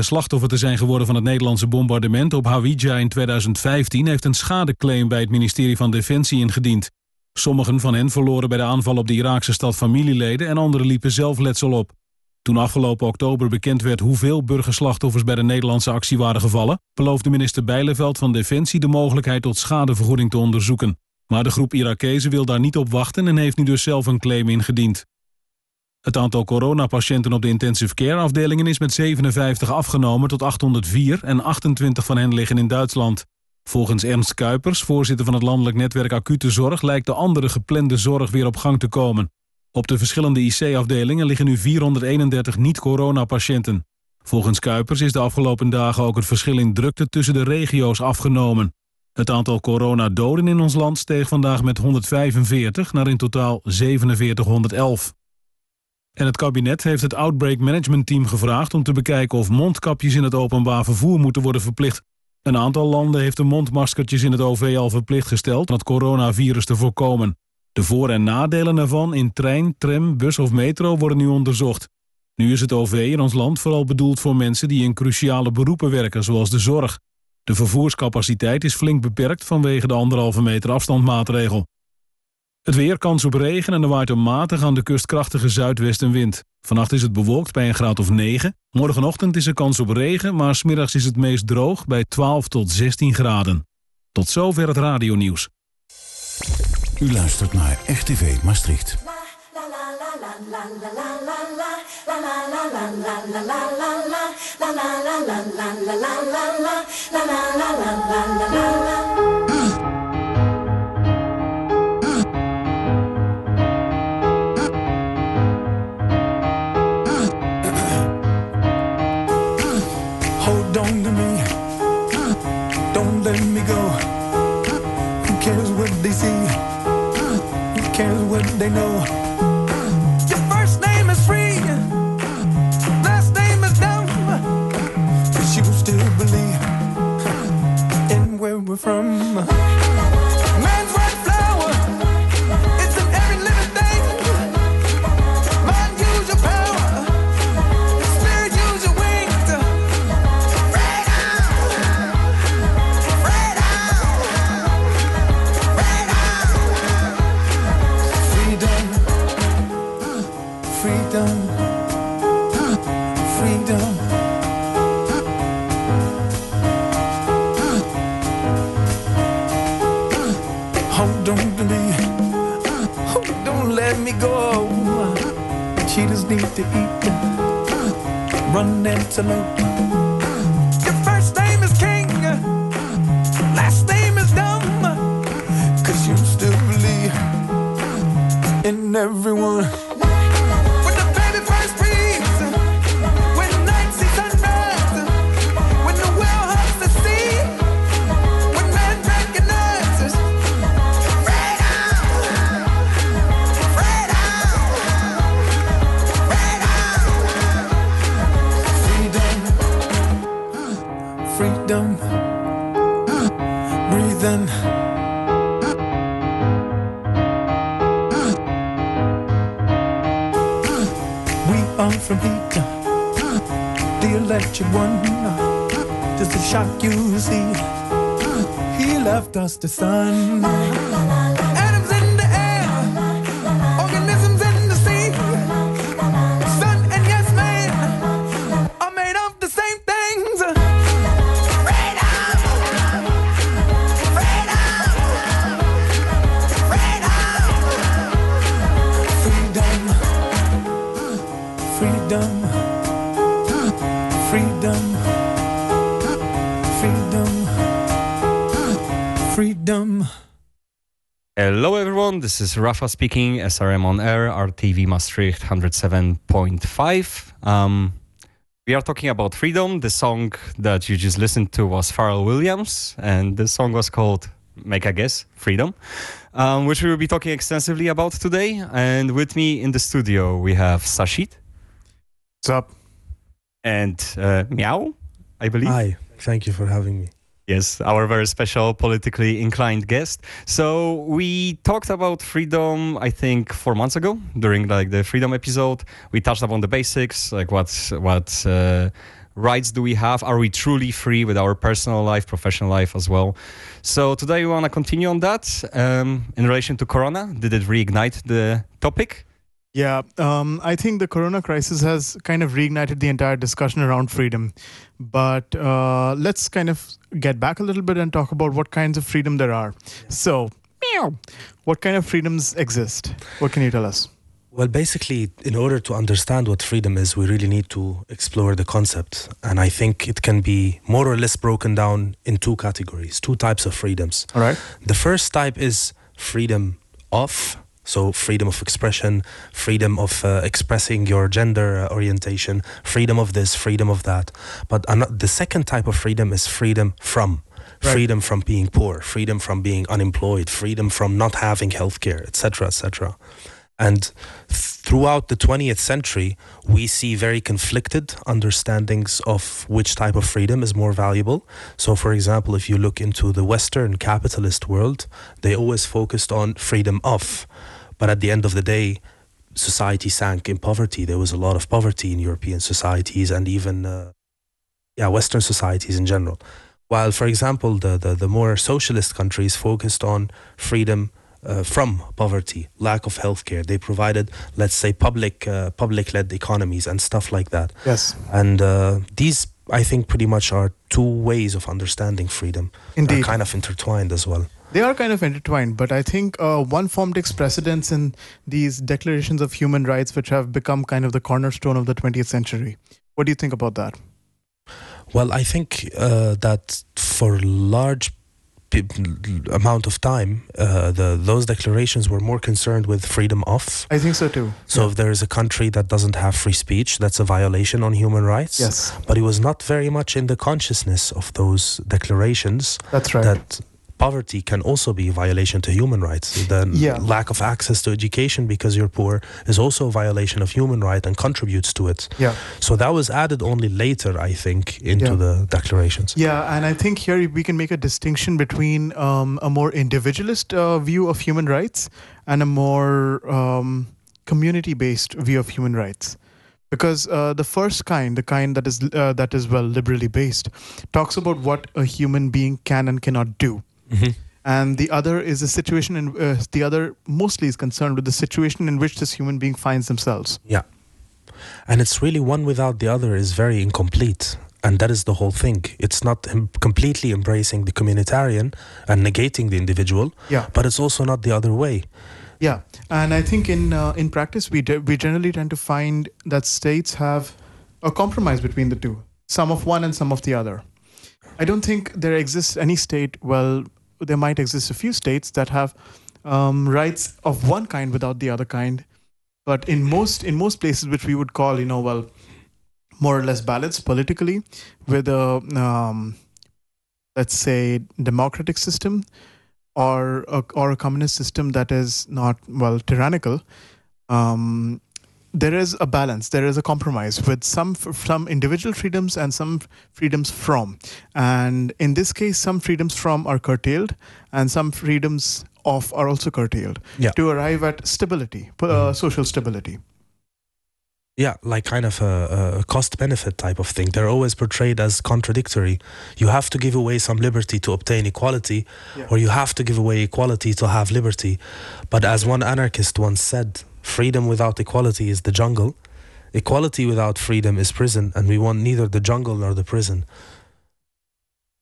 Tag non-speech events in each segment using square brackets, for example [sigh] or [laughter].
slachtoffer te zijn geworden van het Nederlandse bombardement op Hawija in 2015 heeft een schadeclaim bij het ministerie van Defensie ingediend. Sommigen van hen verloren bij de aanval op de Iraakse stad familieleden en anderen liepen zelfletsel op. Toen afgelopen oktober bekend werd hoeveel burgerslachtoffers bij de Nederlandse actie waren gevallen, beloofde minister Bijleveld van Defensie de mogelijkheid tot schadevergoeding te onderzoeken. Maar de groep Irakezen wil daar niet op wachten en heeft nu dus zelf een claim ingediend. Het aantal coronapatiënten op de intensive care afdelingen is met 57 afgenomen tot 804 en 28 van hen liggen in Duitsland. Volgens Ernst Kuipers, voorzitter van het landelijk netwerk acute zorg, lijkt de andere geplande zorg weer op gang te komen. Op de verschillende IC-afdelingen liggen nu 431 niet-coronapatiënten. Volgens Kuipers is de afgelopen dagen ook het verschil in drukte tussen de regio's afgenomen. Het aantal coronadoden in ons land steeg vandaag met 145 naar in totaal 4711. En het kabinet heeft het Outbreak Management Team gevraagd om te bekijken of mondkapjes in het openbaar vervoer moeten worden verplicht. Een aantal landen heeft de mondmaskertjes in het OV al verplicht gesteld om het coronavirus te voorkomen. De voor- en nadelen ervan in trein, tram, bus of metro worden nu onderzocht. Nu is het OV in ons land vooral bedoeld voor mensen die in cruciale beroepen werken, zoals de zorg. De vervoerscapaciteit is flink beperkt vanwege de anderhalve meter afstandmaatregel. Het weer kans op regen en er waait een matig aan de kust krachtige zuidwestenwind. Vannacht is het bewolkt bij een graad of 9. Morgenochtend is er kans op regen, maar smiddags is het meest droog bij 12 tot 16 graden. Tot zover het radionieuws. U luistert naar RTV Maastricht. Electric one. Just to shock you, see. He left us the sun. This is Rafa speaking. SRM on air, RTV Maastricht 107.5. Um, we are talking about freedom. The song that you just listened to was Pharrell Williams, and the song was called Make a Guess, Freedom, um, which we will be talking extensively about today. And with me in the studio, we have Sashit What's up? and uh, Meow, I believe. Hi, thank you for having me. Yes, our very special politically inclined guest. So we talked about freedom, I think, four months ago during like the freedom episode. We touched upon the basics, like what what uh, rights do we have? Are we truly free with our personal life, professional life as well? So today we want to continue on that um, in relation to Corona. Did it reignite the topic? Yeah, um, I think the corona crisis has kind of reignited the entire discussion around freedom. But uh, let's kind of get back a little bit and talk about what kinds of freedom there are. So, meow, what kind of freedoms exist? What can you tell us? Well, basically, in order to understand what freedom is, we really need to explore the concept. And I think it can be more or less broken down in two categories, two types of freedoms. All right. The first type is freedom of, so freedom of expression, freedom of uh, expressing your gender uh, orientation, freedom of this, freedom of that. But the second type of freedom is freedom from. Right. Freedom from being poor, freedom from being unemployed, freedom from not having healthcare, etc., etc. And throughout the 20th century, we see very conflicted understandings of which type of freedom is more valuable. So, for example, if you look into the Western capitalist world, they always focused on freedom of. But at the end of the day, society sank in poverty. There was a lot of poverty in European societies and even, uh, yeah, Western societies in general. While, for example, the, the, the more socialist countries focused on freedom uh, from poverty, lack of healthcare. They provided, let's say, public uh, public-led economies and stuff like that. Yes, And uh, these, I think, pretty much are two ways of understanding freedom. Indeed. kind of intertwined as well. They are kind of intertwined, but I think uh, one form takes precedence in these declarations of human rights, which have become kind of the cornerstone of the 20th century. What do you think about that? Well, I think uh, that for large amount of time, uh, the those declarations were more concerned with freedom of. I think so too. So if there is a country that doesn't have free speech, that's a violation on human rights. Yes, But it was not very much in the consciousness of those declarations that's right. that poverty can also be a violation to human rights. The Yeah. lack of access to education because you're poor is also a violation of human right and contributes to it. yeah. So that was added only later, I think, into Yeah. the declarations. Yeah, and I think here we can make a distinction between um, a more individualist uh, view of human rights and a more um, community based view of human rights. Because uh, the first kind, the kind that is uh, that is well liberally based, talks about what a human being can and cannot do. And the other is a situation in uh, the other mostly is concerned with the situation in which this human being finds themselves Yeah. And it's really one without the other is very incomplete. And that is the whole thing. It's not completely embracing the communitarian and negating the individual, yeah but it's also not the other way. yeah and i think in uh, in practice we de- we generally tend to find that states have a compromise between the two some of one and some of the other i don't think there exists any state well there might exist a few states that have um, rights of one kind without the other kind. But in most in most places which we would call you know well more or less balanced politically with a um, let's say democratic system or a, or a communist system that is not well tyrannical um, there is a balance there is a compromise with some some individual freedoms and some freedoms from and in this case some freedoms from are curtailed and some freedoms of are also curtailed Yeah. to arrive at stability uh, Mhm. social stability Yeah, like kind of a, a cost benefit type of thing. They're always portrayed as contradictory. You have to give away some liberty to obtain equality, Yeah. or you have to give away equality to have liberty. But as one anarchist once said, freedom without equality is the jungle. Equality without freedom is prison, and we want neither the jungle nor the prison.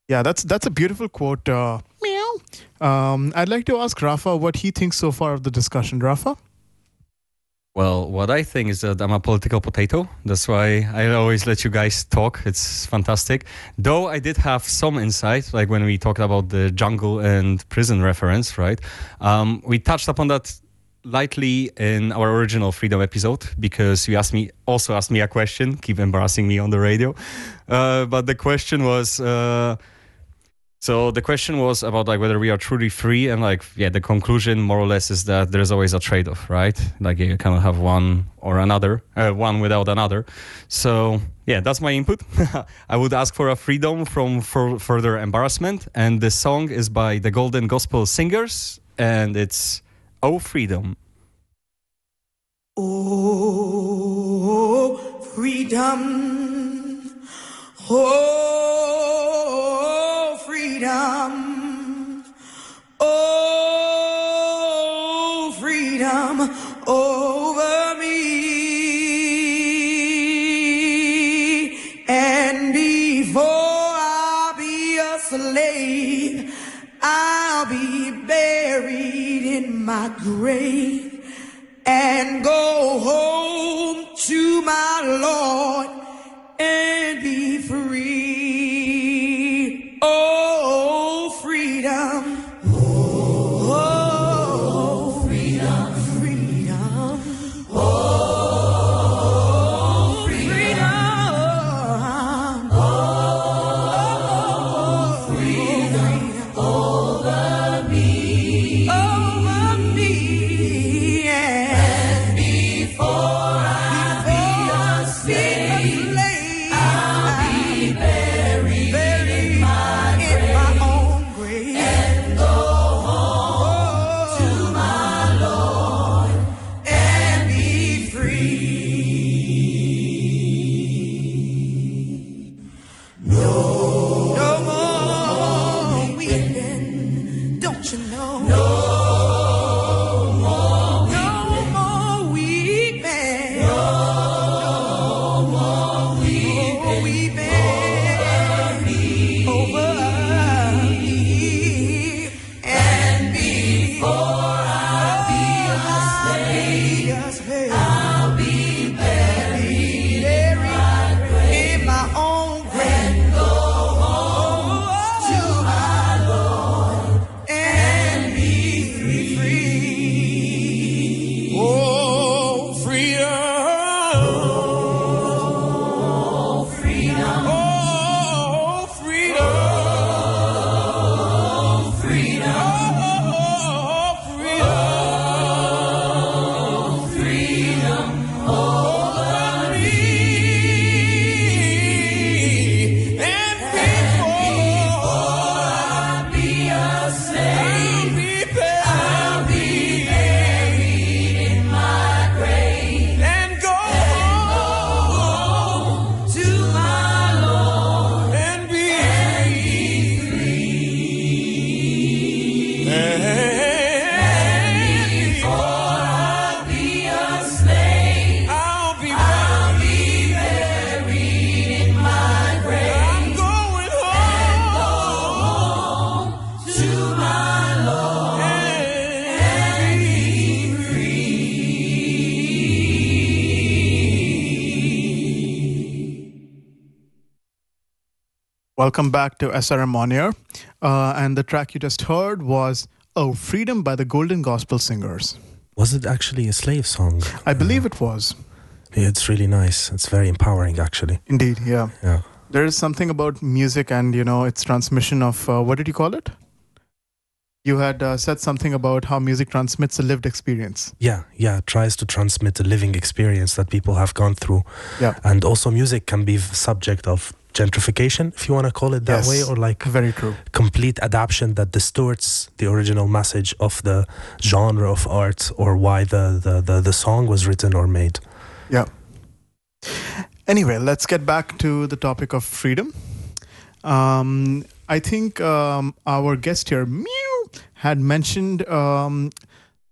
yeah that's that's a beautiful quote uh, meow um, i'd like to ask rafa what he thinks so far of the discussion rafa Well, what I think is that I'm a political potato. That's why I always let you guys talk. It's fantastic. Though I did have some insight, like when we talked about the jungle and prison reference, right? Um, we touched upon that lightly in our original freedom episode because you asked me also asked me a question keep embarrassing me on the radio uh, but the question was uh, so the question was about like whether we are truly free, and like yeah, the conclusion more or less is that there's always a trade-off, right? Like you cannot have one or another, uh, one without another. So yeah, that's my input. [laughs] I would ask for a freedom from for further embarrassment, and the song is by the Golden Gospel Singers, and it's "Oh Freedom." Oh, freedom. Oh, freedom. Oh, freedom over me. And before I be a slave, I'll be buried in my grave and go home to my Lord and be free. Oh, Welcome back to SRM On Air. Uh, and the track you just heard was Oh, Freedom by the Golden Gospel Singers. Was it actually a slave song? I believe it was. Yeah, it's really nice. It's very empowering, actually. Indeed, yeah. Yeah. There is something about music and, you know, its transmission of, uh, what did you call it? You had uh, said something about how music transmits a lived experience. Yeah, yeah, it tries to transmit a living experience that people have gone through. Yeah. And also, music can be subject of gentrification, if you want to call it that Yes. way, or like Very true. complete adaptation that distorts the original message of the genre of art or why the, the, the, the song was written or made. Yeah. Anyway, let's get back to the topic of freedom. Um, I think um, our guest here, Mew, had mentioned um,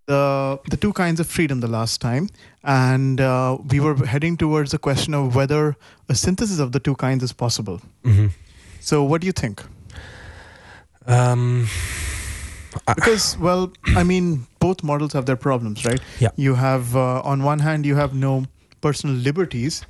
the the two kinds of freedom the last time, and uh, we were heading towards the question of whether a synthesis of the two kinds is possible. hmm So, what do you think? Um, I- Because, well, I mean, both models have their problems, right? Yeah. You have, uh, on one hand, you have no personal liberties,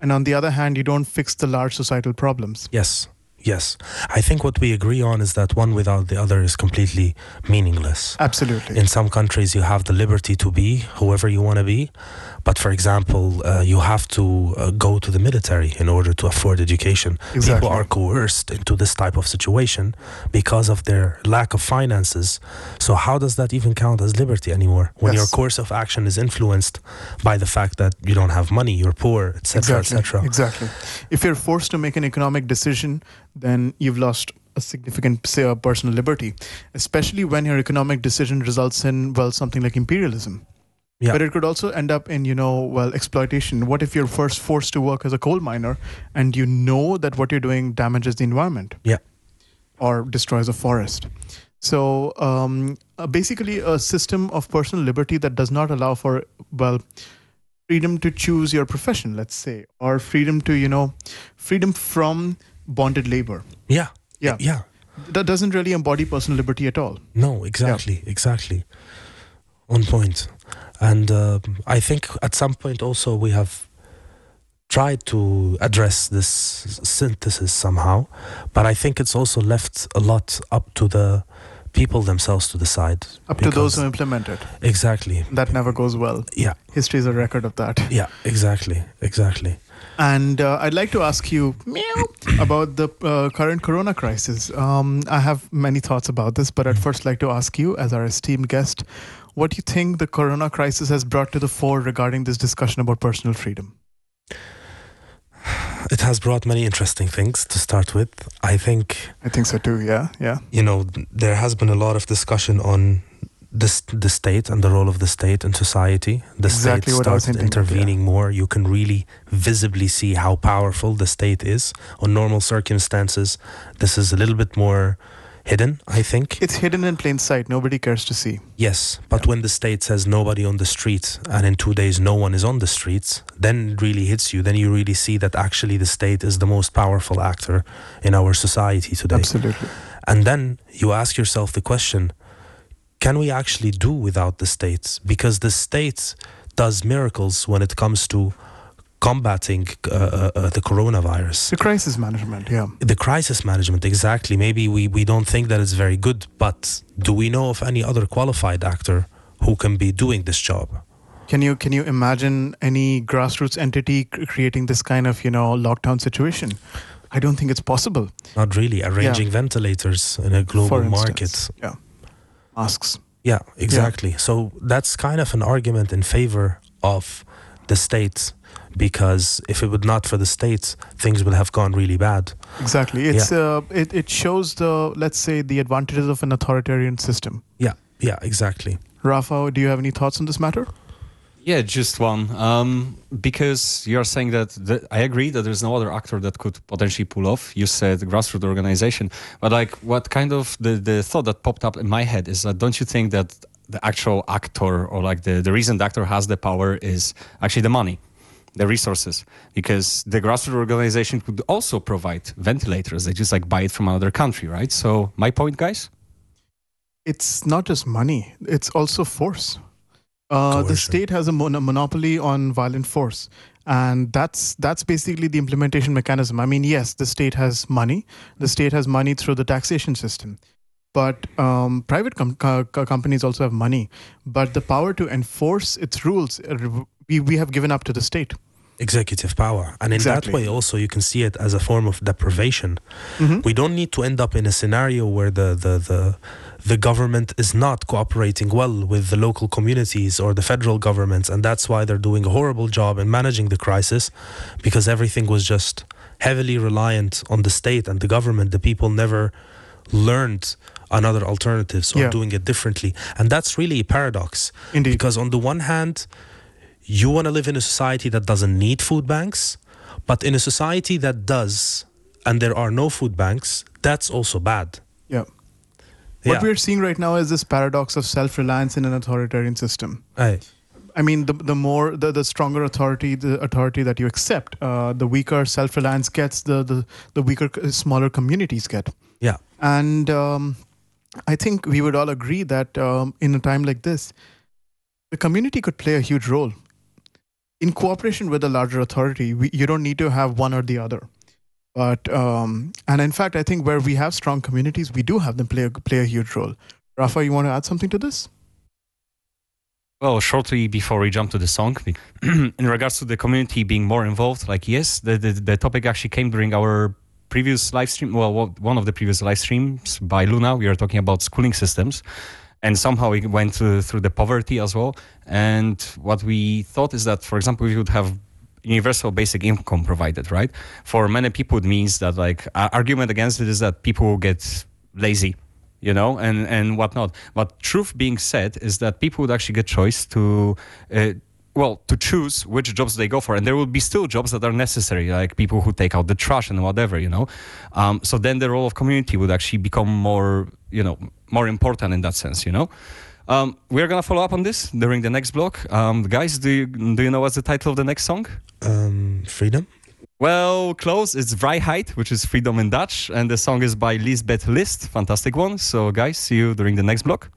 and on the other hand, you don't fix the large societal problems. yes, yes. I think what we agree on is that one without the other is completely meaningless. Absolutely. In some countries, you have the liberty to be whoever you want to be. But for example, uh, you have to uh, go to the military in order to afford education. Exactly. People are coerced into this type of situation because of their lack of finances. So, how does that even count as liberty anymore? When your course of action is influenced by the fact that you don't have money, you're poor, etc., exactly. etc. Exactly. If you're forced to make an economic decision, then you've lost a significant, say, a personal liberty, especially when your economic decision results in, well, something like imperialism. Yeah. But it could also end up in, you know, well, exploitation. What if you're first forced to work as a coal miner and you know that what you're doing damages the environment? Yeah. Or destroys a forest. So um, uh, basically, a system of personal liberty that does not allow for, well, freedom to choose your profession, let's say, or freedom to, you know, freedom from bonded labor. Yeah. Yeah. Yeah. That doesn't really embody personal liberty at all. No, exactly, exactly. On point. And uh, I think at some point also we have tried to address this synthesis somehow, but I think it's also left a lot up to the people themselves to decide. Up to those who implement it. Exactly. That never goes well. Yeah. History is a record of that. Yeah, exactly, exactly. And uh, I'd like to ask you about the uh, current corona crisis. Um, I have many thoughts about this, but I'd first like to ask you, as our esteemed guest, what do you think the corona crisis has brought to the fore regarding this discussion about personal freedom? It has brought many interesting things to start with. I think I think so too. Yeah, yeah. you know there has been a lot of discussion on this the state and the role of the state in society the Exactly state starts at, yeah. intervening more you can really visibly see how powerful the state is on normal circumstances this is a little bit more hidden i think It's hidden in plain sight. Nobody cares to see. yes but when the state says nobody on the streets and in two days no one is on the streets then it really hits you then you really see that actually the state is the most powerful actor in our society today Absolutely. and then you ask yourself the question can we actually do without the state? Because the state does miracles when it comes to combating uh, uh, uh, the coronavirus. The crisis management. Yeah. The crisis management, exactly. Maybe we, we don't think that it's very good, but do we know of any other qualified actor who can be doing this job? Can you can you imagine any grassroots entity creating this kind of you know lockdown situation? I don't think it's possible. Not really. Arranging ventilators in a global market. Yeah. Masks. Yeah, exactly. So that's kind of an argument in favor of the states because if it would not for the states, things would have gone really bad. Exactly. It's uh, it it shows the let's say the advantages of an authoritarian system. Yeah, yeah, exactly. Rafa, do you have any thoughts on this matter? Yeah, just one. Um, because you're saying that the, I agree that there's no other actor that could potentially pull off. You said grassroots organization, but like, what kind of the the thought that popped up in my head is that don't you think that the actual actor or like the the reason the actor has the power is actually the money, the resources, because the grassroots organization could also provide ventilators. They just like buy it from another country, right? So my point, guys. It's not just money; it's also force. Uh, the state has a mon- monopoly on violent force, and that's that's basically the implementation mechanism. I mean, yes, the state has money. The state has money through the taxation system, but um, private com- co- co- companies also have money. But the power to enforce its rules, uh, we we have given up to the state. Executive power. And in Exactly. that way, also, you can see it as a form of deprivation. Mhm. We don't need to end up in a scenario where the, the, the, the government is not cooperating well with the local communities or the federal governments. And that's why they're doing a horrible job in managing the crisis because everything was just heavily reliant on the state and the government. The people never learned another alternative. So Yeah. doing it differently. And that's really a paradox. Indeed. Because on the one hand, you want to live in a society that doesn't need food banks, but in a society that does, and there are no food banks, that's also bad. Yeah. Yeah. What we're seeing right now is this paradox of self-reliance in an authoritarian system. Aye. I mean, the the more the, the stronger authority, the authority that you accept, uh, the weaker self-reliance gets, the the the weaker, smaller communities get. Yeah. And um, I think we would all agree that um, in a time like this, the community could play a huge role. In cooperation with a larger authority, we, you don't need to have one or the other. But um, and in fact, I think where we have strong communities, we do have them play a, play a huge role. Rafa, you want to add something to this? Well, shortly before we jump to the song, [clears throat] in regards to the community being more involved, like yes, the, the the topic actually came during our previous live stream. Well, one of the previous live streams by Luna, we were talking about schooling systems, and somehow we went through, through the poverty as well. And what we thought is that, for example, we would have universal basic income provided, right? For many people, it means that like argument against it is that people get lazy you know, and and whatnot. But truth being said is that people would actually get choice to. Uh, well, to choose which jobs they go for, and there will be still jobs that are necessary, like people who take out the trash and whatever, you know. Um, so then the role of community would actually become more, you know, more important in that sense, you know. Um, we're gonna follow up on this during the next block. Um, guys, do you, do you know what's the title of the next song? Um, freedom. Well, close. It's Vrijheid, which is freedom in Dutch, and the song is by Liesbeth List. Fantastic one. So, guys, see you during the next block.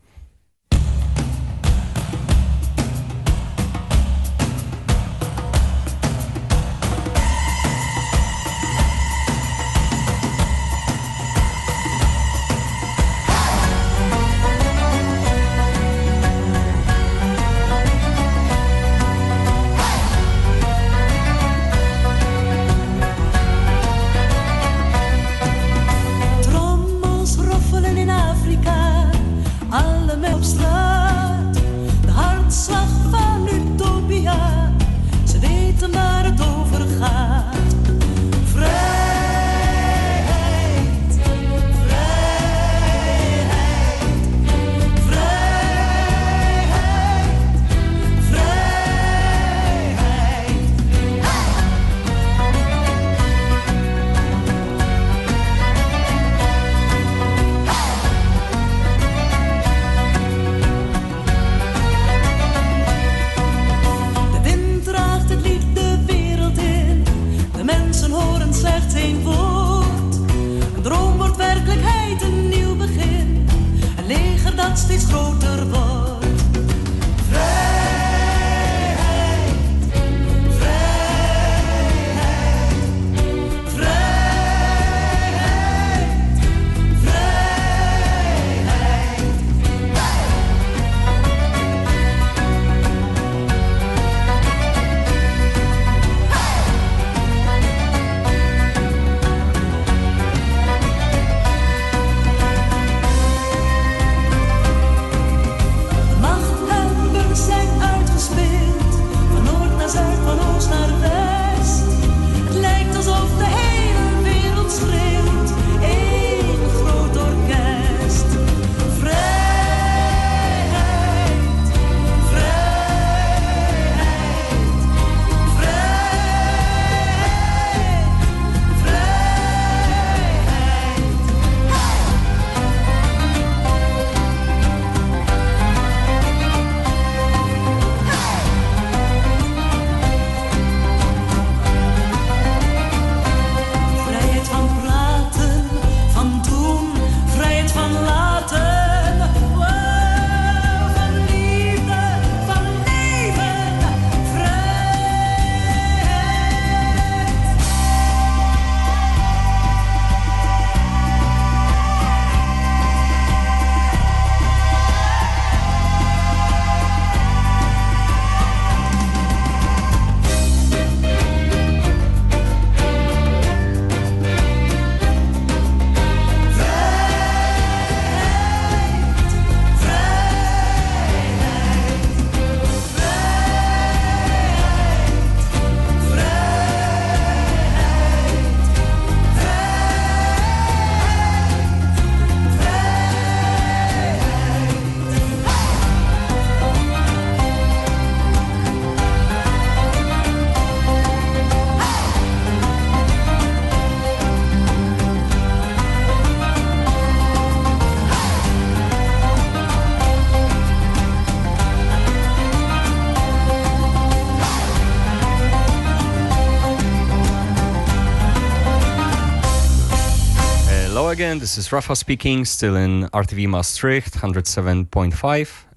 Again, this is Rafa speaking, still in RTV Maastricht, 107.5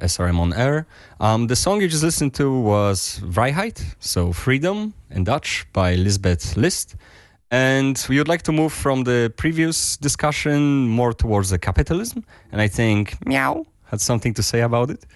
SRM on air. Um, the song you just listened to was Vrijheid, so freedom in Dutch by Liesbeth List. And we would like to move from the previous discussion more towards the capitalism. And I think Meow had something to say about it.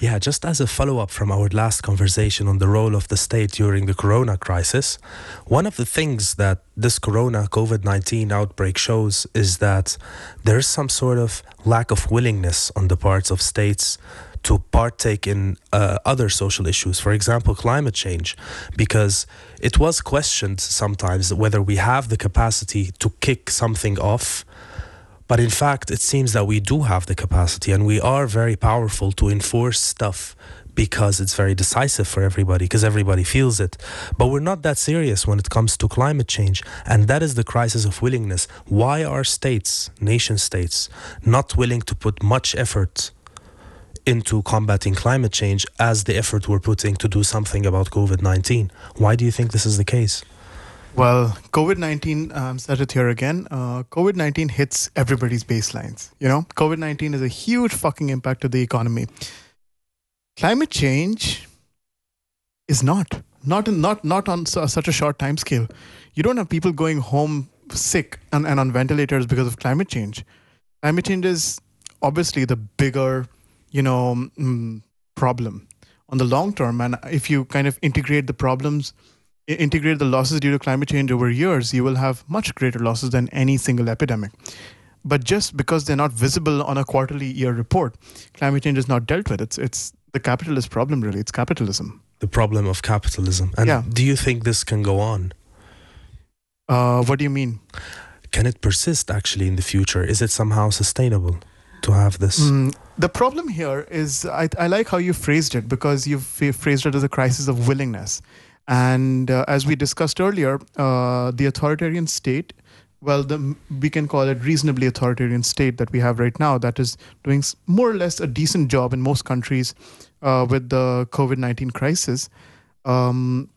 Yeah, just as a follow up from our last conversation on the role of the state during the corona crisis, one of the things that this corona COVID 19 outbreak shows is that there's some sort of lack of willingness on the parts of states to partake in uh, other social issues, for example, climate change, because it was questioned sometimes whether we have the capacity to kick something off But in fact, it seems that we do have the capacity and we are very powerful to enforce stuff because it's very decisive for everybody, because everybody feels it. But we're not that serious when it comes to climate change. And that is the crisis of willingness. Why are states, nation states, not willing to put much effort into combating climate change as the effort we're putting to do something about COVID 19? Why do you think this is the case? Well, COVID 19, um, here again. Uh, COVID 19 hits everybody's baselines. You know, COVID 19 is a huge fucking impact to the economy. Climate change is not. Not, not, not on su- such a short time scale. You don't have people going home sick and, and on ventilators because of climate change. Climate change is obviously the bigger, you know, mm, problem on the long term. And if you kind of integrate the problems integrate the losses due to climate change over years, you will have much greater losses than any single epidemic. But just because they're not visible on a quarterly year report, climate change is not dealt with. It's it's the capitalist problem, really. It's capitalism. The problem of capitalism. And Yeah. do you think this can go on? Uh, what do you mean? Can it persist actually in the future? Is it somehow sustainable to have this? Mm, the problem here is I, I like how you phrased it because you've phrased it as a crisis of willingness. And uh, as we discussed earlier, uh, the authoritarian state, well, the, we can call it reasonably authoritarian state that we have right now, that is doing more or less a decent job in most countries uh, with the COVID 19 crisis, um,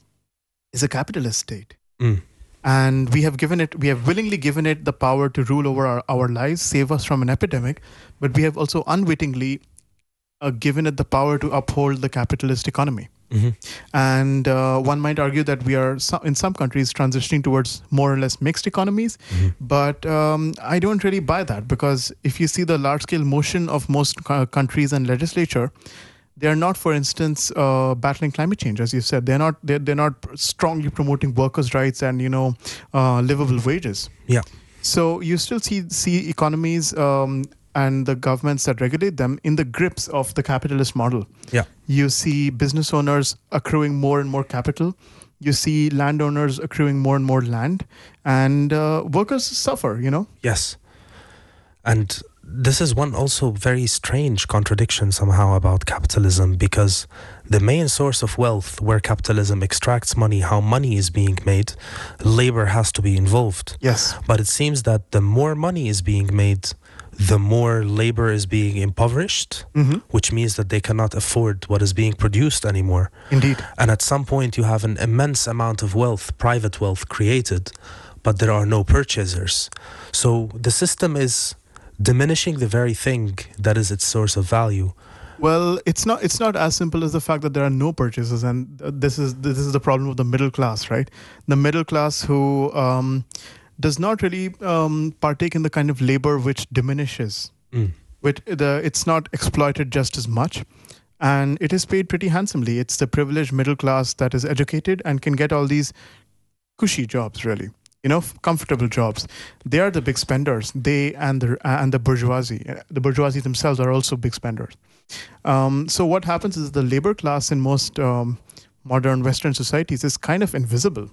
is a capitalist state Mm. and we have given it we have willingly given it the power to rule over our, our lives save us from an epidemic but we have also unwittingly uh, given it the power to uphold the capitalist economy Mhm. and uh, one might argue that we are so- in some countries transitioning towards more or less mixed economies but um, i don't really buy that because if you see the large scale motion of most co- countries and legislature they are not for instance uh, battling climate change as you said they're not they're, they're not strongly promoting workers rights and you know uh, livable wages Yeah. so you still see see economies um, and the governments that regulate them in the grips of the capitalist model Yeah. you see business owners accruing more and more capital you see landowners accruing more and more land and uh, workers suffer you know Yes. And this is one also very strange contradiction somehow about capitalism because the main source of wealth where capitalism extracts money, how money is being made, labor has to be involved. yes But it seems that the more money is being made, the more labor is being impoverished, hmm which means that they cannot afford what is being produced anymore. indeed And at some point, you have an immense amount of wealth, private wealth created, but there are no purchasers. So the system is diminishing the very thing that is its source of value. Well, it's not. It's not as simple as the fact that there are no purchases, and uh, this is this is the problem of the middle class, right? The middle class who um, does not really um, partake in the kind of labor which diminishes. Mm. Which the it's not exploited just as much, and it is paid pretty handsomely. It's the privileged middle class that is educated and can get all these cushy jobs, really. You know, comfortable jobs. They are the big spenders. They and the and the bourgeoisie. The bourgeoisie themselves are also big spenders. Um, so what happens is the labor class in most um, modern Western societies is kind of invisible,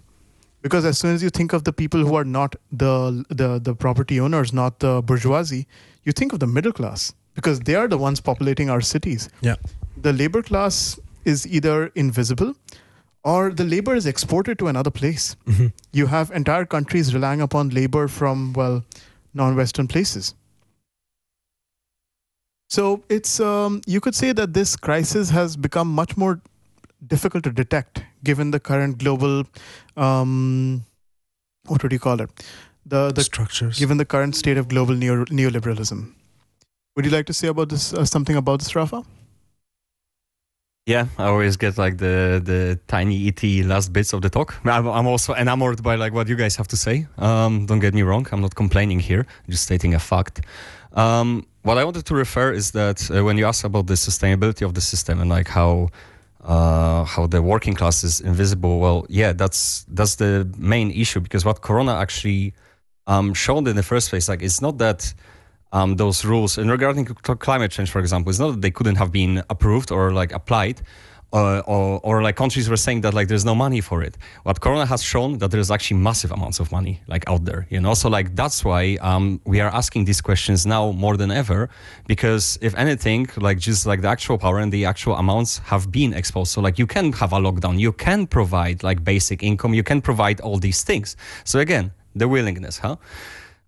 because as soon as you think of the people who are not the the the property owners, not the bourgeoisie, you think of the middle class because they are the ones populating our cities. Yeah. The labor class is either invisible, or the labor is exported to another place. Mhm. You have entire countries relying upon labor from well, non-Western places. So it's um, you could say that this crisis has become much more difficult to detect given the current global um, what would you call it the the structures. given the current state of global neo- neoliberalism. Would you like to say about this uh, something about this, Rafa? Yeah, I always get like the the tiny itty last bits of the talk. I'm, I'm also enamored by like what you guys have to say. Um, don't get me wrong, I'm not complaining here, just stating a fact. Um, what I wanted to refer is that uh, when you ask about the sustainability of the system and like how uh, how the working class is invisible, well, yeah, that's that's the main issue because what Corona actually um, showed in the first place, like it's not that um, those rules and regarding climate change, for example, it's not that they couldn't have been approved or like applied. Uh, or, or like countries were saying that like there's no money for it. What Corona has shown that there's actually massive amounts of money like out there, you know. So like that's why um, we are asking these questions now more than ever, because if anything, like just like the actual power and the actual amounts have been exposed. So like you can have a lockdown, you can provide like basic income, you can provide all these things. So again, the willingness, huh?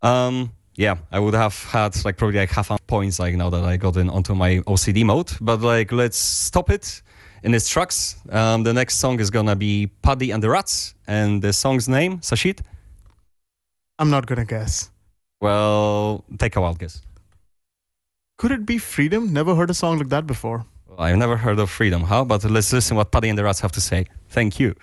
Um, yeah, I would have had like probably like half a points like now that I got in onto my OCD mode. But like let's stop it in its tracks. Um, the next song is gonna be Paddy and the Rats, and the song's name, Sashit. I'm not gonna guess. Well, take a wild guess. Could it be Freedom? Never heard a song like that before. Well, I've never heard of Freedom, huh? But let's listen what Paddy and the Rats have to say. Thank you.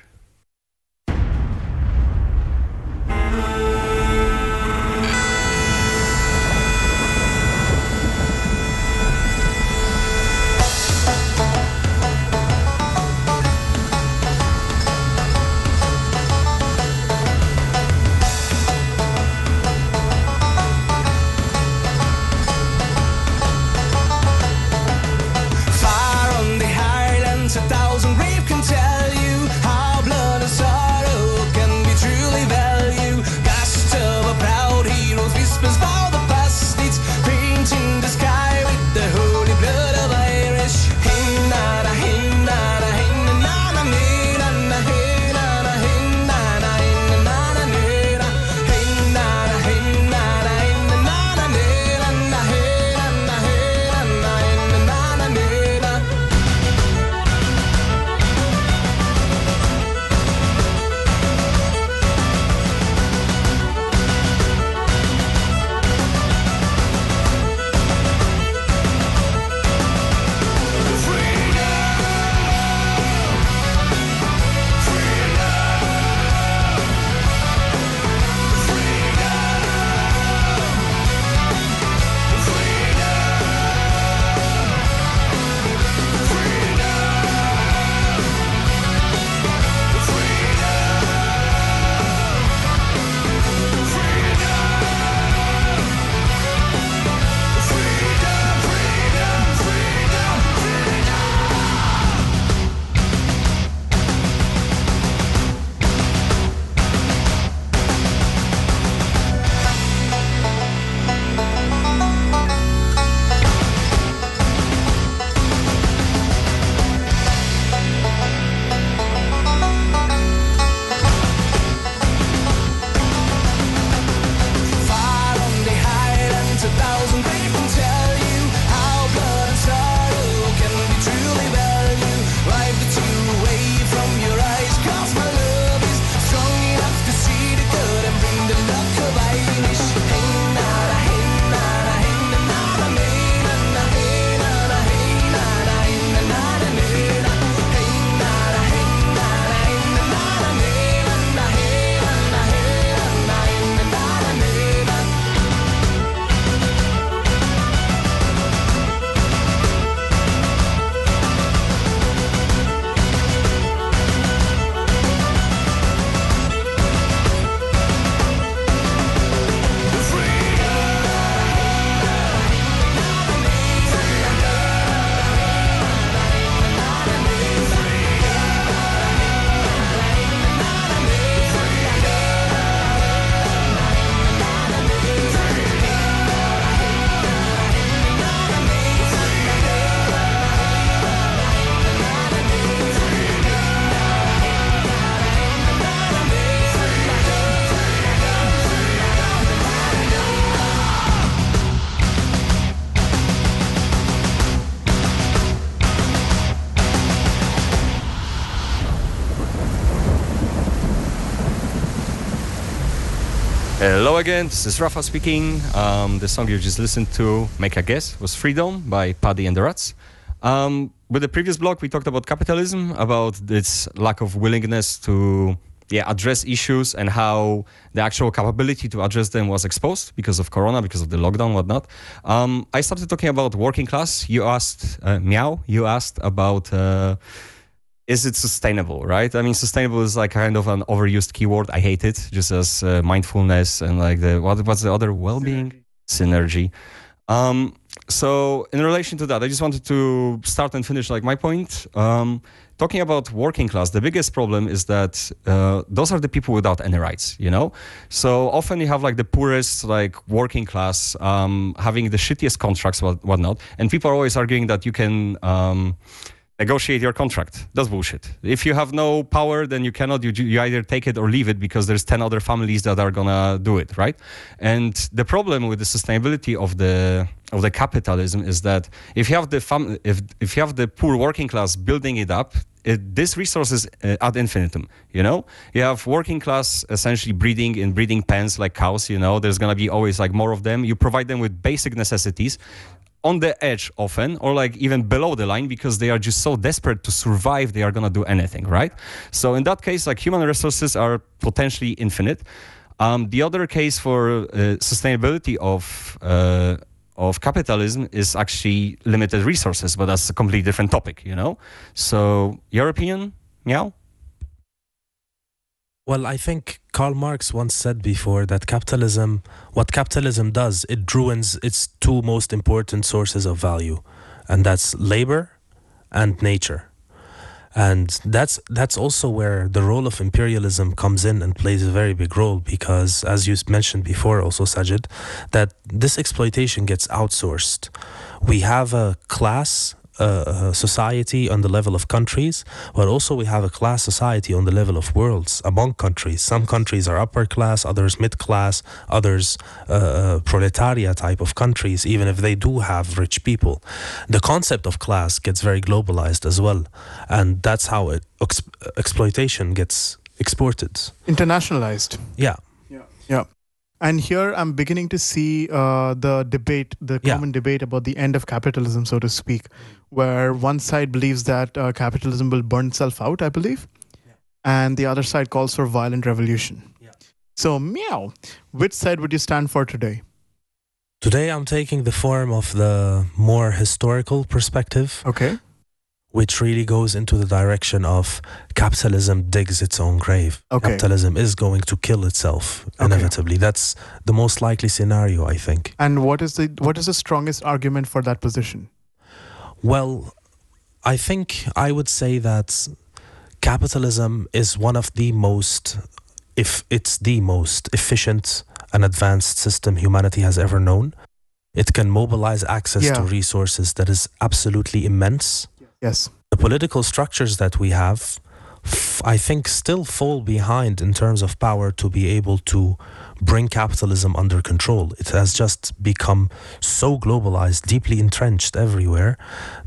Hello again, this is Rafa speaking. Um, the song you just listened to, Make a Guess, was Freedom by Paddy and the Rats. Um, with the previous blog, we talked about capitalism, about its lack of willingness to yeah, address issues and how the actual capability to address them was exposed because of Corona, because of the lockdown, whatnot. Um, I started talking about working class. You asked, uh, Meow, you asked about uh, is it sustainable, right? I mean, sustainable is like kind of an overused keyword. I hate it, just as uh, mindfulness and like the what, what's the other well-being synergy. Um, so in relation to that, I just wanted to start and finish like my point. Um, talking about working class, the biggest problem is that uh, those are the people without any rights, you know? So often you have like the poorest, like working class, um, having the shittiest contracts, what, whatnot. And people are always arguing that you can, um, negotiate your contract. That's bullshit. If you have no power, then you cannot. You, you either take it or leave it because there's 10 other families that are gonna do it, right? And the problem with the sustainability of the of the capitalism is that if you have the fam- if if you have the poor working class building it up, it, this resource is uh, ad infinitum. You know, you have working class essentially breeding in breeding pens like cows. You know, there's gonna be always like more of them. You provide them with basic necessities on the edge often or like even below the line because they are just so desperate to survive they are going to do anything right? So in that case like human resources are potentially infinite. Um, the other case for uh, sustainability of uh, of capitalism is actually limited resources but that's a completely different topic you know? So your opinion? Yeah Well, I think Karl Marx once said before that capitalism, what capitalism does, it ruins its two most important sources of value, and that's labor and nature. And that's that's also where the role of imperialism comes in and plays a very big role because, as you mentioned before, also Sajid, that this exploitation gets outsourced. We have a class uh, society on the level of countries, but also we have a class society on the level of worlds among countries. Some countries are upper class, others mid class, others uh, proletariat type of countries, even if they do have rich people. The concept of class gets very globalized as well, and that's how it, ex- exploitation gets exported. Internationalized. Yeah. Yeah. Yeah. And here I'm beginning to see uh, the debate, the Yeah. common debate about the end of capitalism, so to speak, where one side believes that uh, capitalism will burn itself out, I believe, and the other side calls for violent revolution. So, meow, which side would you stand for today? Today I'm taking the form of the more historical perspective. Okay. Which really goes into the direction of capitalism digs its own grave. Okay. Capitalism is going to kill itself inevitably. That's the most likely scenario, I think. And what is the what is the strongest argument for that position? Well, I think I would say that capitalism is one of the most, if it's the most efficient and advanced system humanity has ever known. It can mobilize access to resources that is absolutely immense. Yes. the political structures that we have, I think, still fall behind in terms of power to be able to bring capitalism under control. It has just become so globalized, deeply entrenched everywhere,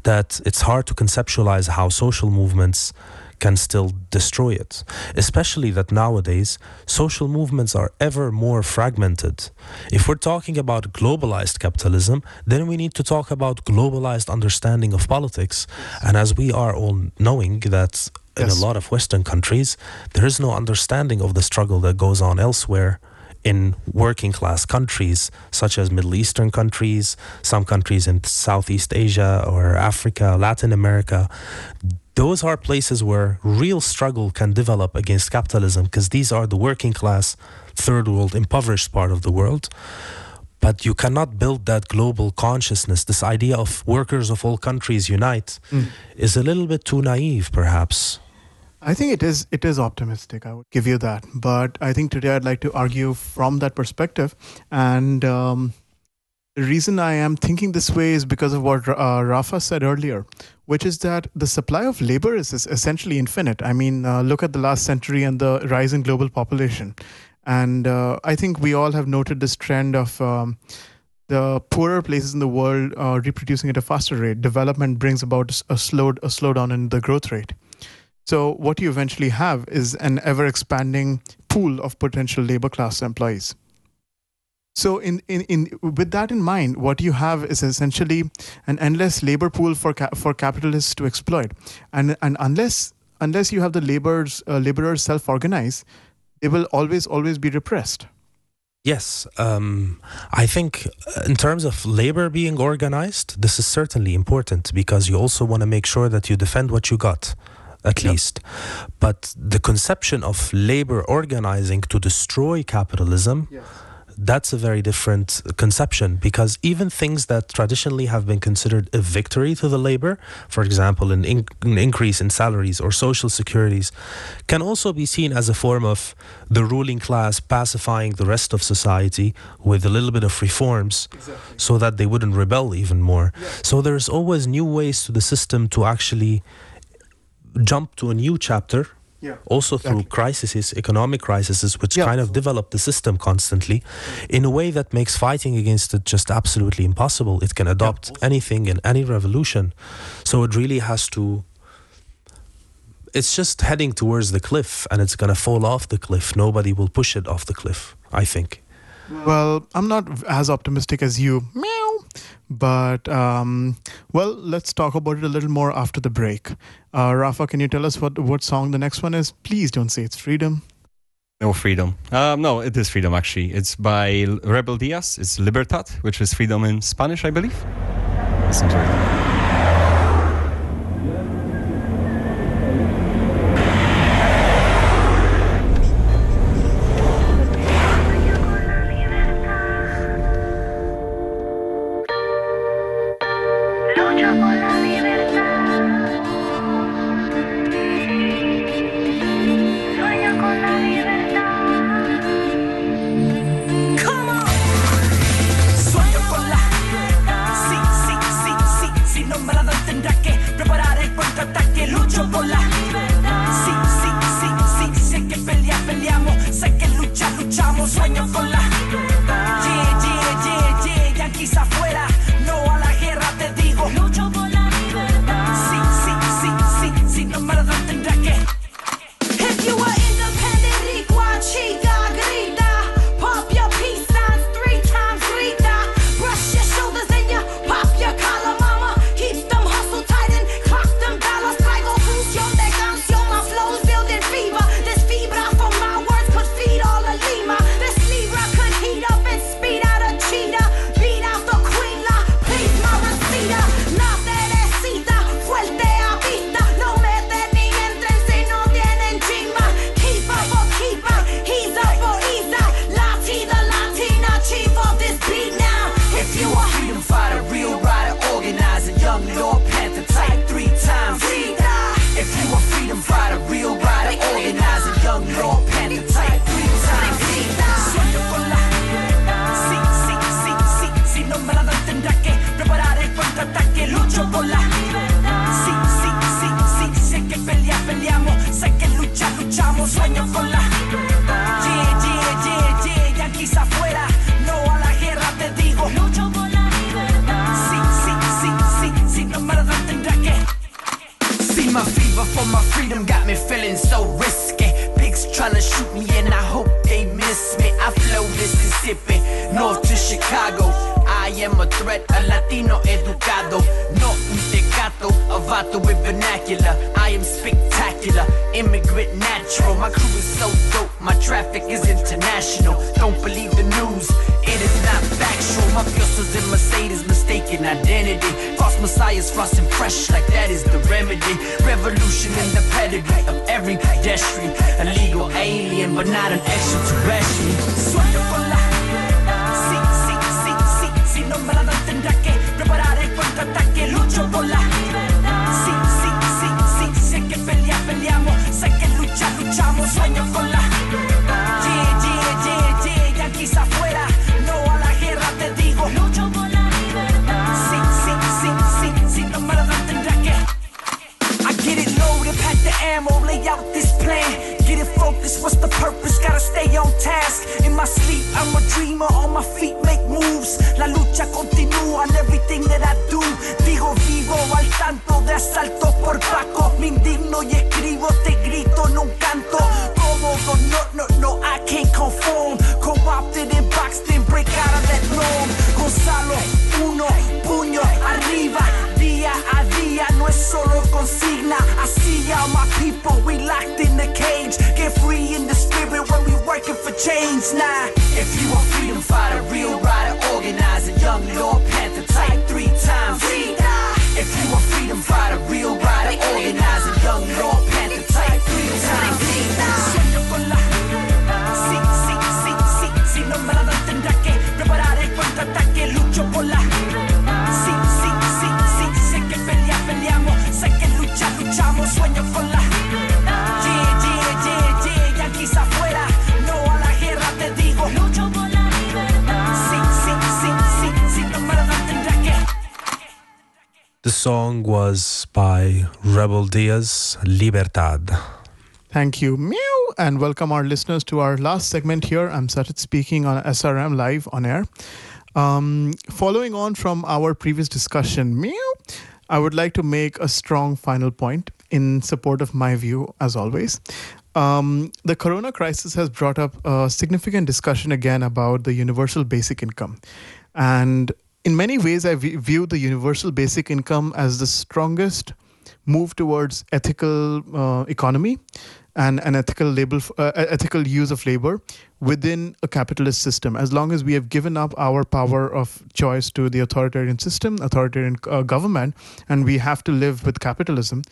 that it's hard to conceptualize how social movements can still destroy it. Especially that nowadays social movements are ever more fragmented. If we're talking about globalized capitalism, then we need to talk about globalized understanding of politics. And as we are all knowing that in Yes. a lot of Western countries, there is no understanding of the struggle that goes on elsewhere in working class countries such as Middle Eastern countries, some countries in Southeast Asia or Africa, Latin America. Those are places where real struggle can develop against capitalism because these are the working class, third world, impoverished part of the world. But you cannot build that global consciousness. This idea of workers of all countries unite is a little bit too naive, perhaps. I think it is it is optimistic. I would give you that, but I think today I'd like to argue from that perspective, and um, the reason I am thinking this way is because of what uh, Rafa said earlier, which is that the supply of labor is, is essentially infinite. I mean, uh, look at the last century and the rise in global population, and uh, I think we all have noted this trend of. Um, the poorer places in the world are reproducing at a faster rate. Development brings about a slow a slowdown in the growth rate. So what you eventually have is an ever expanding pool of potential labor class employees. So in, in, in with that in mind, what you have is essentially an endless labor pool for ca- for capitalists to exploit, and and unless unless you have the laborers uh, laborers self organize, they will always always be repressed. Yes, um, I think uh, in terms of labor being organized, this is certainly important because you also want to make sure that you defend what you got, at Yep. least. But the conception of labor organizing to destroy capitalism, that's a very different conception because even things that traditionally have been considered a victory to the labor, for example, an, in- an increase in salaries or social securities, can also be seen as a form of the ruling class pacifying the rest of society with a little bit of reforms so that they wouldn't rebel even more. So there's always new ways to the system to actually jump to a new chapter Yeah. also through crises, economic crises, which Yeah. kind of develop the system constantly in a way that makes fighting against it just absolutely impossible. It can adopt anything in any revolution. So it really has to. It's just heading towards the cliff and it's going to fall off the cliff. Nobody will push it off the cliff, I think. Well, I'm not as optimistic as you. Meow. But um, well, let's talk about it a little more after the break. Uh, Rafa, can you tell us what what song the next one is? Please don't say it's Freedom. No freedom. Um, no, it is freedom actually. It's by Rebel Diaz. It's Libertad, which is freedom in Spanish, I believe. Listen to it. Sueño con la frosting like that is the remedy. Revolution in the pedigree of every pedestrian. A legal alien, but not an extraterrestrial. Sí, sí, sí, sí. Si no me la doy tendrá que preparar el contraataque. Lucho por la Sí, sí, sí, sí. Sé que pelea, peleamos. Sé que lucha, luchamos. Sueño con la asaltos por Paco. Me indigno y escribo, te grito, no canto. Cómodo, no, no, no, I can't conform. Co-opted and boxed in, break out of that norm. Gonzalo, uno, puño arriba. Día a día, no es solo consigna. I see all my people, we locked in the cage. Get free in the spirit when we working for change. Nah, if you a freedom fighter, real rider, organizer, young Lord Panther type three times. If you a freedom fighter, real rider, The song was by Rebel Diaz, Libertad. Thank you, meow, and welcome our listeners to our last segment here. I'm Satit speaking on SRM live on air. Um, following on from our previous discussion, meow, I would like to make a strong final point in support of my view, as always. Um, the corona crisis has brought up a significant discussion again about the universal basic income. And in many ways, I view the universal basic income as the strongest move towards ethical uh, economy and an ethical label uh, ethical use of labor within a capitalist system. As long as we have given up our power of choice to the authoritarian system authoritarian uh, government and we have to live with capitalism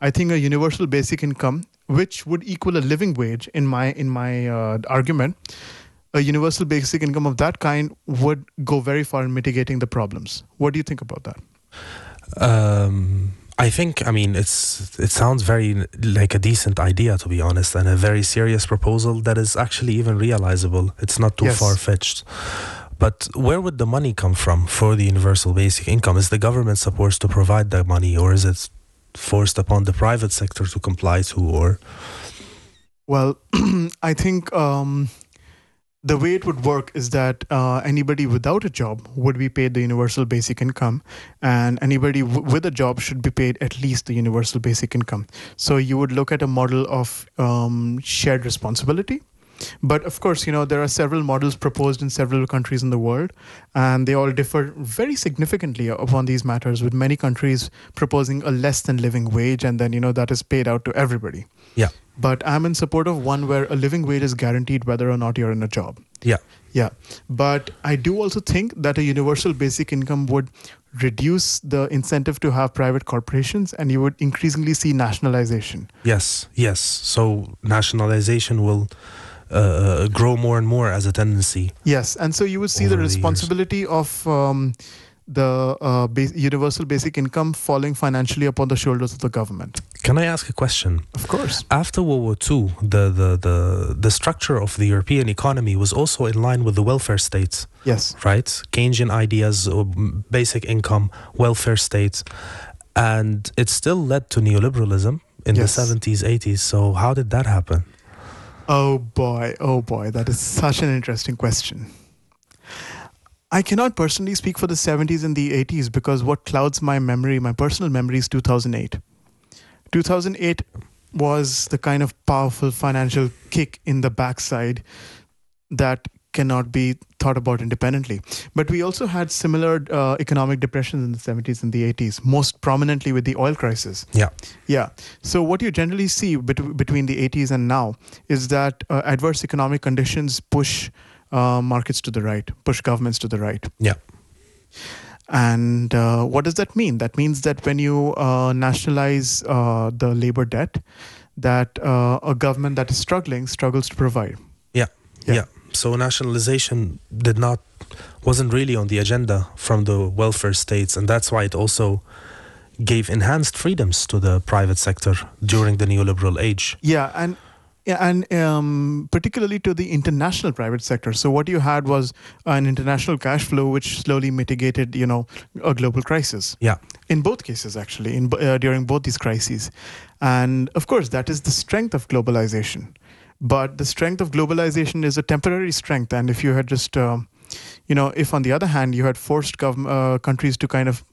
i think a universal basic income which would equal a living wage in my in my uh, argument a universal basic income of that kind would go very far in mitigating the problems what do you think about that Um, I think, I mean, it's it sounds very like a decent idea, to be honest, and a very serious proposal that is actually even realizable. It's not too Yes. far fetched. But where would the money come from for the universal basic income? Is the government supposed to provide that money, or is it forced upon the private sector to comply to? Or Well, [clears throat] I think um, the way it would work is that uh, anybody without a job would be paid the universal basic income, and anybody w- with a job should be paid at least the universal basic income. So you would look at a model of um, shared responsibility. But of course, you know, there are several models proposed in several countries in the world, and they all differ very significantly upon these matters, with many countries proposing a less than living wage, and then, you know, that is paid out to everybody yeah, but I'm in support of one where a living wage is guaranteed whether or not you're in a job. yeah, Yeah. But I do also think that a universal basic income would reduce the incentive to have private corporations and you would increasingly see nationalization. yes, yes. So nationalization will uh, grow more and more as a tendency. Yes. And so you would see the Over the years. responsibility of um, the uh, universal basic income falling financially upon the shoulders of the government. Can I ask a question? Of course. After World War II, the, the, the, the structure of the European economy was also in line with the welfare states, Yes. right? Keynesian ideas, or basic income, welfare states. And it still led to neoliberalism in Yes. the 70s, 80s. So, how did that happen? Oh boy, oh boy, that is such an interesting question. I cannot personally speak for the 70s and the 80s because what clouds my memory, my personal memory, is 2008. 2008 was the kind of powerful financial kick in the backside that cannot be thought about independently. But we also had similar uh, economic depressions in the 70s and the 80s, most prominently with the oil crisis. Yeah. Yeah. So what you generally see bet- between the 80s and now is that uh, adverse economic conditions push uh, markets to the right, push governments to the right. Yeah. And uh, what does that mean? That means that when you uh, nationalize uh, the labor debt, that uh, a government that is struggling struggles to provide. Yeah. Yeah. Yeah. So nationalization did not wasn't really on the agenda from the welfare states and that's why it also gave enhanced freedoms to the private sector during the neoliberal age. Yeah, and yeah, and um, particularly to the international private sector. So what you had was an international cash flow, which slowly mitigated, you know, a global crisis. Yeah. In both cases, actually, in uh, during both these crises, and of course, that is the strength of globalization. But the strength of globalization is a temporary strength, and if you had just, um, you know, if on the other hand you had forced gov- uh, countries to kind of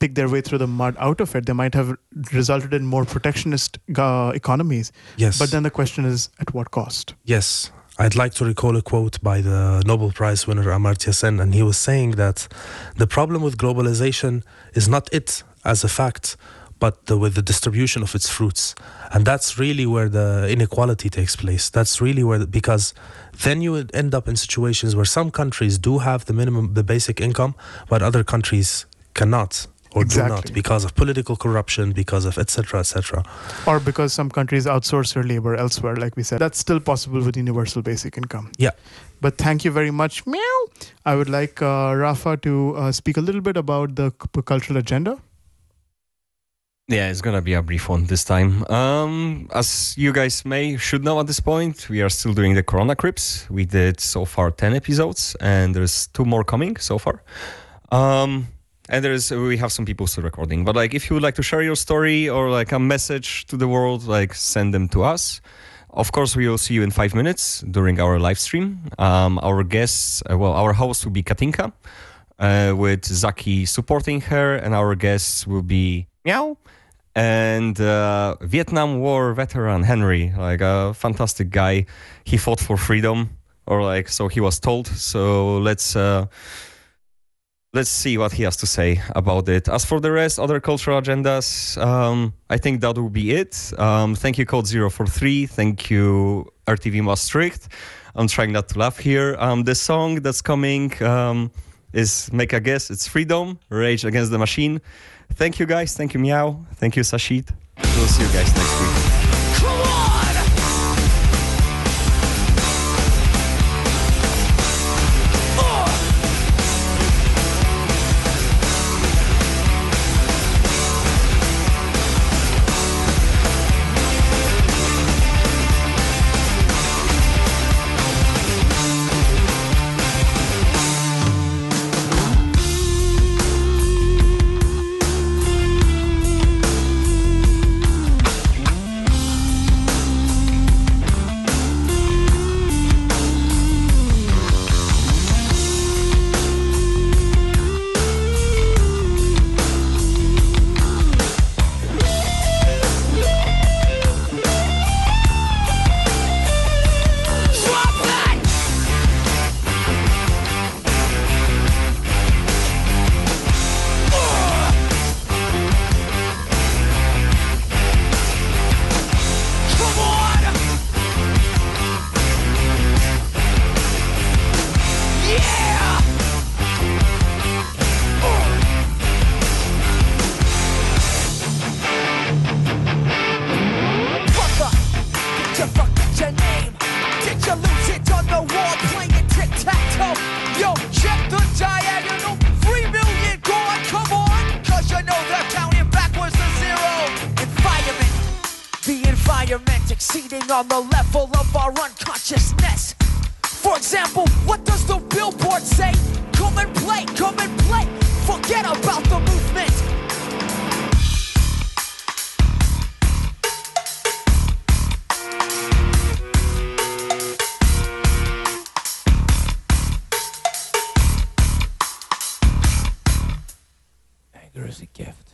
pick their way through the mud out of it, they might have resulted in more protectionist uh, economies. Yes. But then the question is, at what cost? Yes. I'd like to recall a quote by the Nobel Prize winner Amartya Sen, and he was saying that the problem with globalization is not it as a fact, but the, with the distribution of its fruits. And that's really where the inequality takes place. That's really where, the, because then you would end up in situations where some countries do have the minimum, the basic income, but other countries cannot or do not because of political corruption, because of etc. etc. Or because some countries outsource their labor elsewhere, like we said. That's still possible with universal basic income. Yeah. But thank you very much. Meow. I would like uh, Rafa to uh, speak a little bit about the cultural agenda. Yeah, it's gonna be a brief one this time. Um, as you guys may should know at this point, we are still doing the Corona Crips. We did so far ten episodes, and there's two more coming so far. Um, and there's we have some people still recording. But like, if you would like to share your story or like a message to the world, like send them to us. Of course, we will see you in five minutes during our live stream. Um, our guests, uh, well, our host will be Katinka, uh, with Zaki supporting her, and our guests will be Meow and uh, Vietnam War veteran Henry, like a fantastic guy. He fought for freedom, or like so he was told. So let's. Let's see what he has to say about it. As for the rest, other cultural agendas, um, I think that will be it. Um, thank you, Code 043. Thank you, RTV Maastricht. I'm trying not to laugh here. Um, the song that's coming um, is Make a Guess. It's Freedom, Rage Against the Machine. Thank you, guys. Thank you, Meow. Thank you, Sashit. We'll see you guys next week. Is a gift.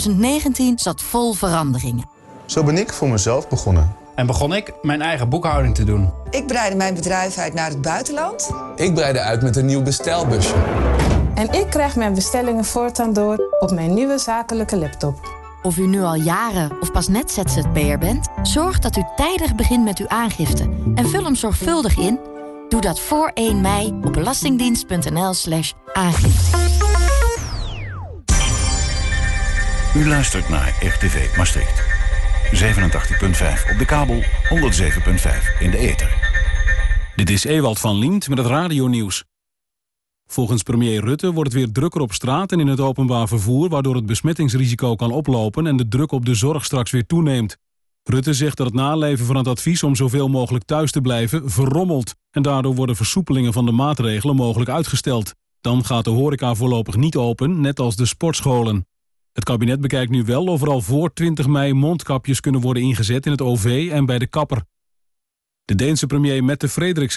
2019 zat vol veranderingen. Zo ben ik voor mezelf begonnen. En begon ik mijn eigen boekhouding te doen. Ik breidde mijn bedrijf uit naar het buitenland. Ik breidde uit met een nieuw bestelbusje. En ik krijg mijn bestellingen voortaan door op mijn nieuwe zakelijke laptop. Of u nu al jaren of pas net ZZP'er bent, zorg dat u tijdig begint met uw aangifte en vul hem zorgvuldig in. Doe dat voor 1 mei op belastingdienst.nl/slash aangifte. U luistert naar RTV Maastricht. 87.5 op de kabel, 107.5 in de ether. Dit is Ewald van Liemt met het radionieuws. Volgens premier Rutte wordt het weer drukker op straat en in het openbaar vervoer... waardoor het besmettingsrisico kan oplopen en de druk op de zorg straks weer toeneemt. Rutte zegt dat het naleven van het advies om zoveel mogelijk thuis te blijven verrommelt... en daardoor worden versoepelingen van de maatregelen mogelijk uitgesteld. Dan gaat de horeca voorlopig niet open, net als de sportscholen. Het kabinet bekijkt nu wel of er al voor 20 mei mondkapjes kunnen worden ingezet in het OV en bij de kapper. De Deense premier Mette Frederiksen